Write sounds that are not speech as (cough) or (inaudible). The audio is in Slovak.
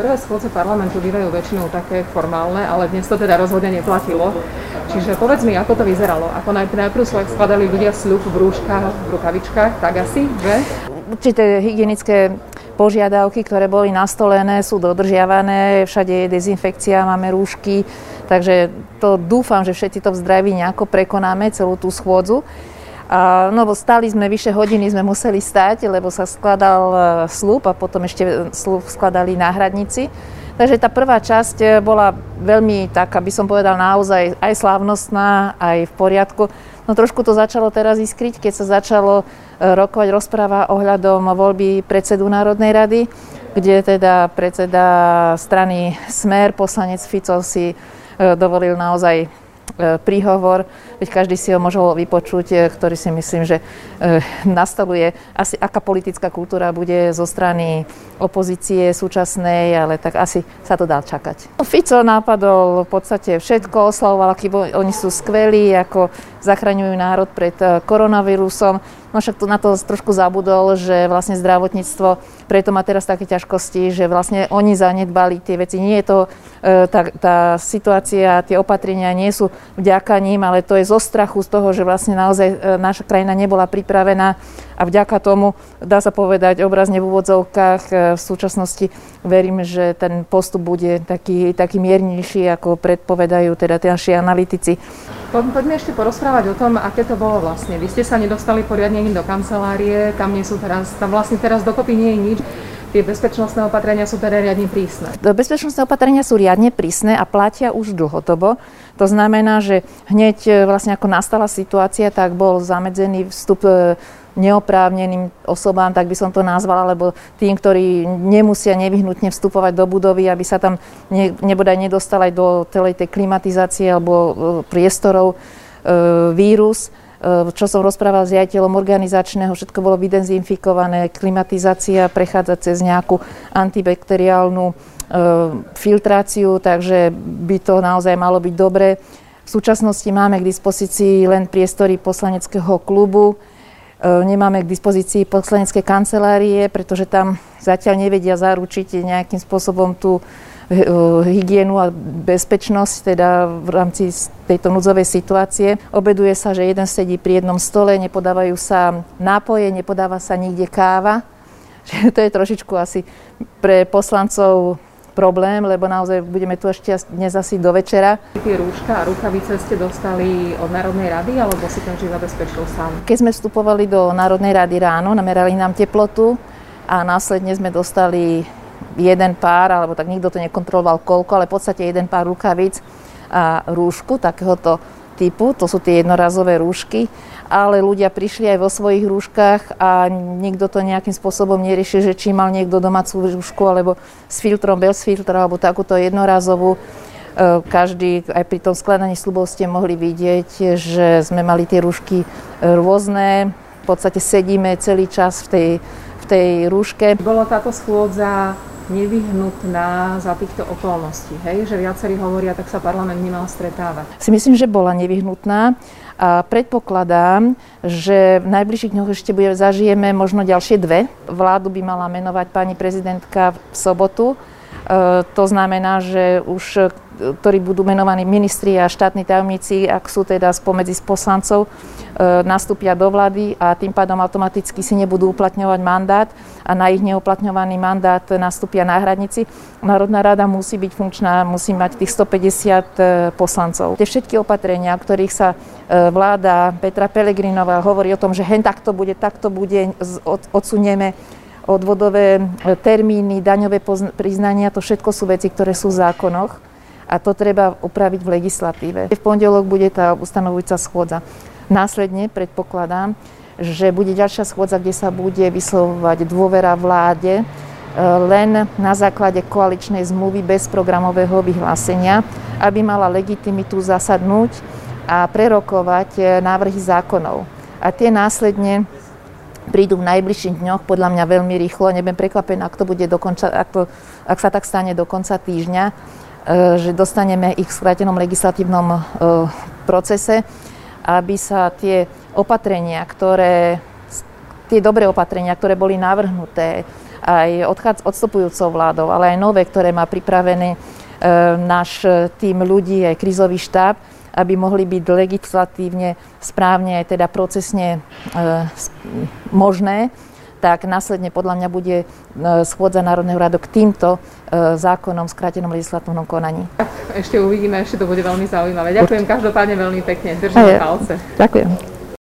Prvé schôdze parlamentu bývajú väčšinou také formálne, ale dnes to teda rozhodne neplatilo. Čiže povedz mi, ako to vyzeralo. Ako najprv skladali ľudia sľub v rúškach, v rukavičkách, tak asi, že? Určité hygienické požiadavky, ktoré boli nastolené, sú dodržiavané, všade je dezinfekcia, máme rúšky, takže to dúfam, že všetci to v zdraví nejako prekonáme, celú tú schôdzu. No, stáli sme vyše hodiny, sme museli stať, lebo sa skladal e, slúb a potom ešte slúb skladali náhradníci. Takže tá prvá časť e, bola veľmi tak, aby som povedal, naozaj aj slávnostná, aj v poriadku. No trošku to začalo teraz iskriť, keď sa začalo e, rokovať rozpráva ohľadom voľby predsedu Národnej rady, kde teda predseda strany Smer, poslanec Fico si dovolil naozaj E, príhovor, veď každý si ho mohol vypočuť, e, ktorý si myslím, že e, nastavuje asi aká politická kultúra bude zo strany opozície súčasnej, ale tak asi sa to dá čakať. Fico napadol v podstate všetko, oslavoval, aký oni sú skvelí, ako zachraňujú národ pred koronavírusom. No však tu na to trošku zabudol, že vlastne zdravotníctvo preto má teraz také ťažkosti, že vlastne oni zanedbali tie veci. Nie je to, e, tá, tá situácia, tie opatrenia nie sú vďaka ním, ale to je zo strachu z toho, že vlastne naozaj e, naša krajina nebola pripravená a vďaka tomu, dá sa povedať obrazne v úvodzovkách, e, v súčasnosti verím, že ten postup bude taký, taký miernejší, ako predpovedajú teda naši analytici. Poďme ešte porozprávať o tom, aké to bolo vlastne. Vy ste sa nedostali poriadne do kancelárie, tam nie sú teraz, tam vlastne teraz dokopy nie je nič. Tie bezpečnostné opatrenia sú teda riadne prísne. Bezpečnostné opatrenia sú riadne prísne a platia už dlhodobo. To znamená, že hneď e, vlastne ako nastala situácia, tak bol zamedzený vstup e, neoprávneným osobám, tak by som to nazvala, lebo tým, ktorí nemusia nevyhnutne vstupovať do budovy, aby sa tam ne, nebodaj nedostal aj do tej klimatizácie alebo e, priestorov e, vírus. E, čo som rozprával s riaditeľom organizačného, všetko bolo vydezinfikované, klimatizácia prechádza cez nejakú antibakteriálnu filtráciu, takže by to naozaj malo byť dobré. V súčasnosti máme k dispozícii len priestory poslaneckého klubu, E, nemáme k dispozícii poslaneckej kancelárie, pretože tam zatiaľ nevedia zaručiť nejakým spôsobom tú e, hygienu a bezpečnosť teda v rámci tejto núdzovej situácie. Obeduje sa, že jeden sedí pri jednom stole, nepodávajú sa nápoje, nepodáva sa nikde káva. (laughs) to je trošičku asi pre poslancov problém, lebo naozaj budeme tu ešte dnes asi do večera. Tie rúška a rukavice ste dostali od Národnej rady, alebo si každý zabezpečil sám? Keď sme vstupovali do Národnej rady ráno, namerali nám teplotu a následne sme dostali jeden pár, alebo tak nikto to nekontroloval koľko, ale v podstate jeden pár rukavic a rúšku takéhoto typu, to sú tie jednorazové rúšky, ale ľudia prišli aj vo svojich rúškach a nikto to nejakým spôsobom nerieši, že či mal niekto domácu rúšku alebo s filtrom, bez filtra alebo takúto jednorazovú. E, každý, aj pri tom skladaní slubov ste mohli vidieť, že sme mali tie rúšky rôzne. V podstate sedíme celý čas v tej, v tej rúške. Bolo táto schôdza nevyhnutná za týchto okolností, hej? že viacerí hovoria, tak sa parlament nemal stretávať. Si myslím, že bola nevyhnutná a predpokladám, že v najbližších dňoch ešte bude, zažijeme možno ďalšie dve. Vládu by mala menovať pani prezidentka v sobotu. E, to znamená, že už ktorí budú menovaní ministri a štátni tajomníci, ak sú teda spomedzi poslancov, e, nastúpia do vlády a tým pádom automaticky si nebudú uplatňovať mandát a na ich neuplatňovaný mandát nastúpia náhradníci. Národná rada musí byť funkčná, musí mať tých 150 e, poslancov. Tie všetky opatrenia, ktorých sa e, vláda Petra Pelegrinová hovorí o tom, že hen takto bude, takto bude, odsunieme odvodové termíny, daňové priznania, to všetko sú veci, ktoré sú v zákonoch a to treba upraviť v legislatíve. V pondelok bude tá ustanovujúca schôdza. Následne predpokladám, že bude ďalšia schôdza, kde sa bude vyslovovať dôvera vláde e, len na základe koaličnej zmluvy bez programového vyhlásenia, aby mala legitimitu zasadnúť a prerokovať e, návrhy zákonov. A tie následne prídu v najbližších dňoch, podľa mňa veľmi rýchlo. Nebudem prekvapená, ak, to bude dokonča, ak, to, ak sa tak stane do konca týždňa E, že dostaneme ich v skrátenom legislatívnom e, procese, aby sa tie opatrenia, ktoré, tie dobré opatrenia, ktoré boli navrhnuté aj odstupujúcou vládou, ale aj nové, ktoré má pripravený e, náš tým ľudí, aj krizový štáb, aby mohli byť legislatívne správne aj teda procesne e, možné, tak následne podľa mňa bude e, schôdza Národného radu k týmto e, zákonom v skrátenom legislatívnom konaní. Ešte uvidíme, ešte to bude veľmi zaujímavé. Ďakujem každopádne veľmi pekne. Držím palce. Ďakujem.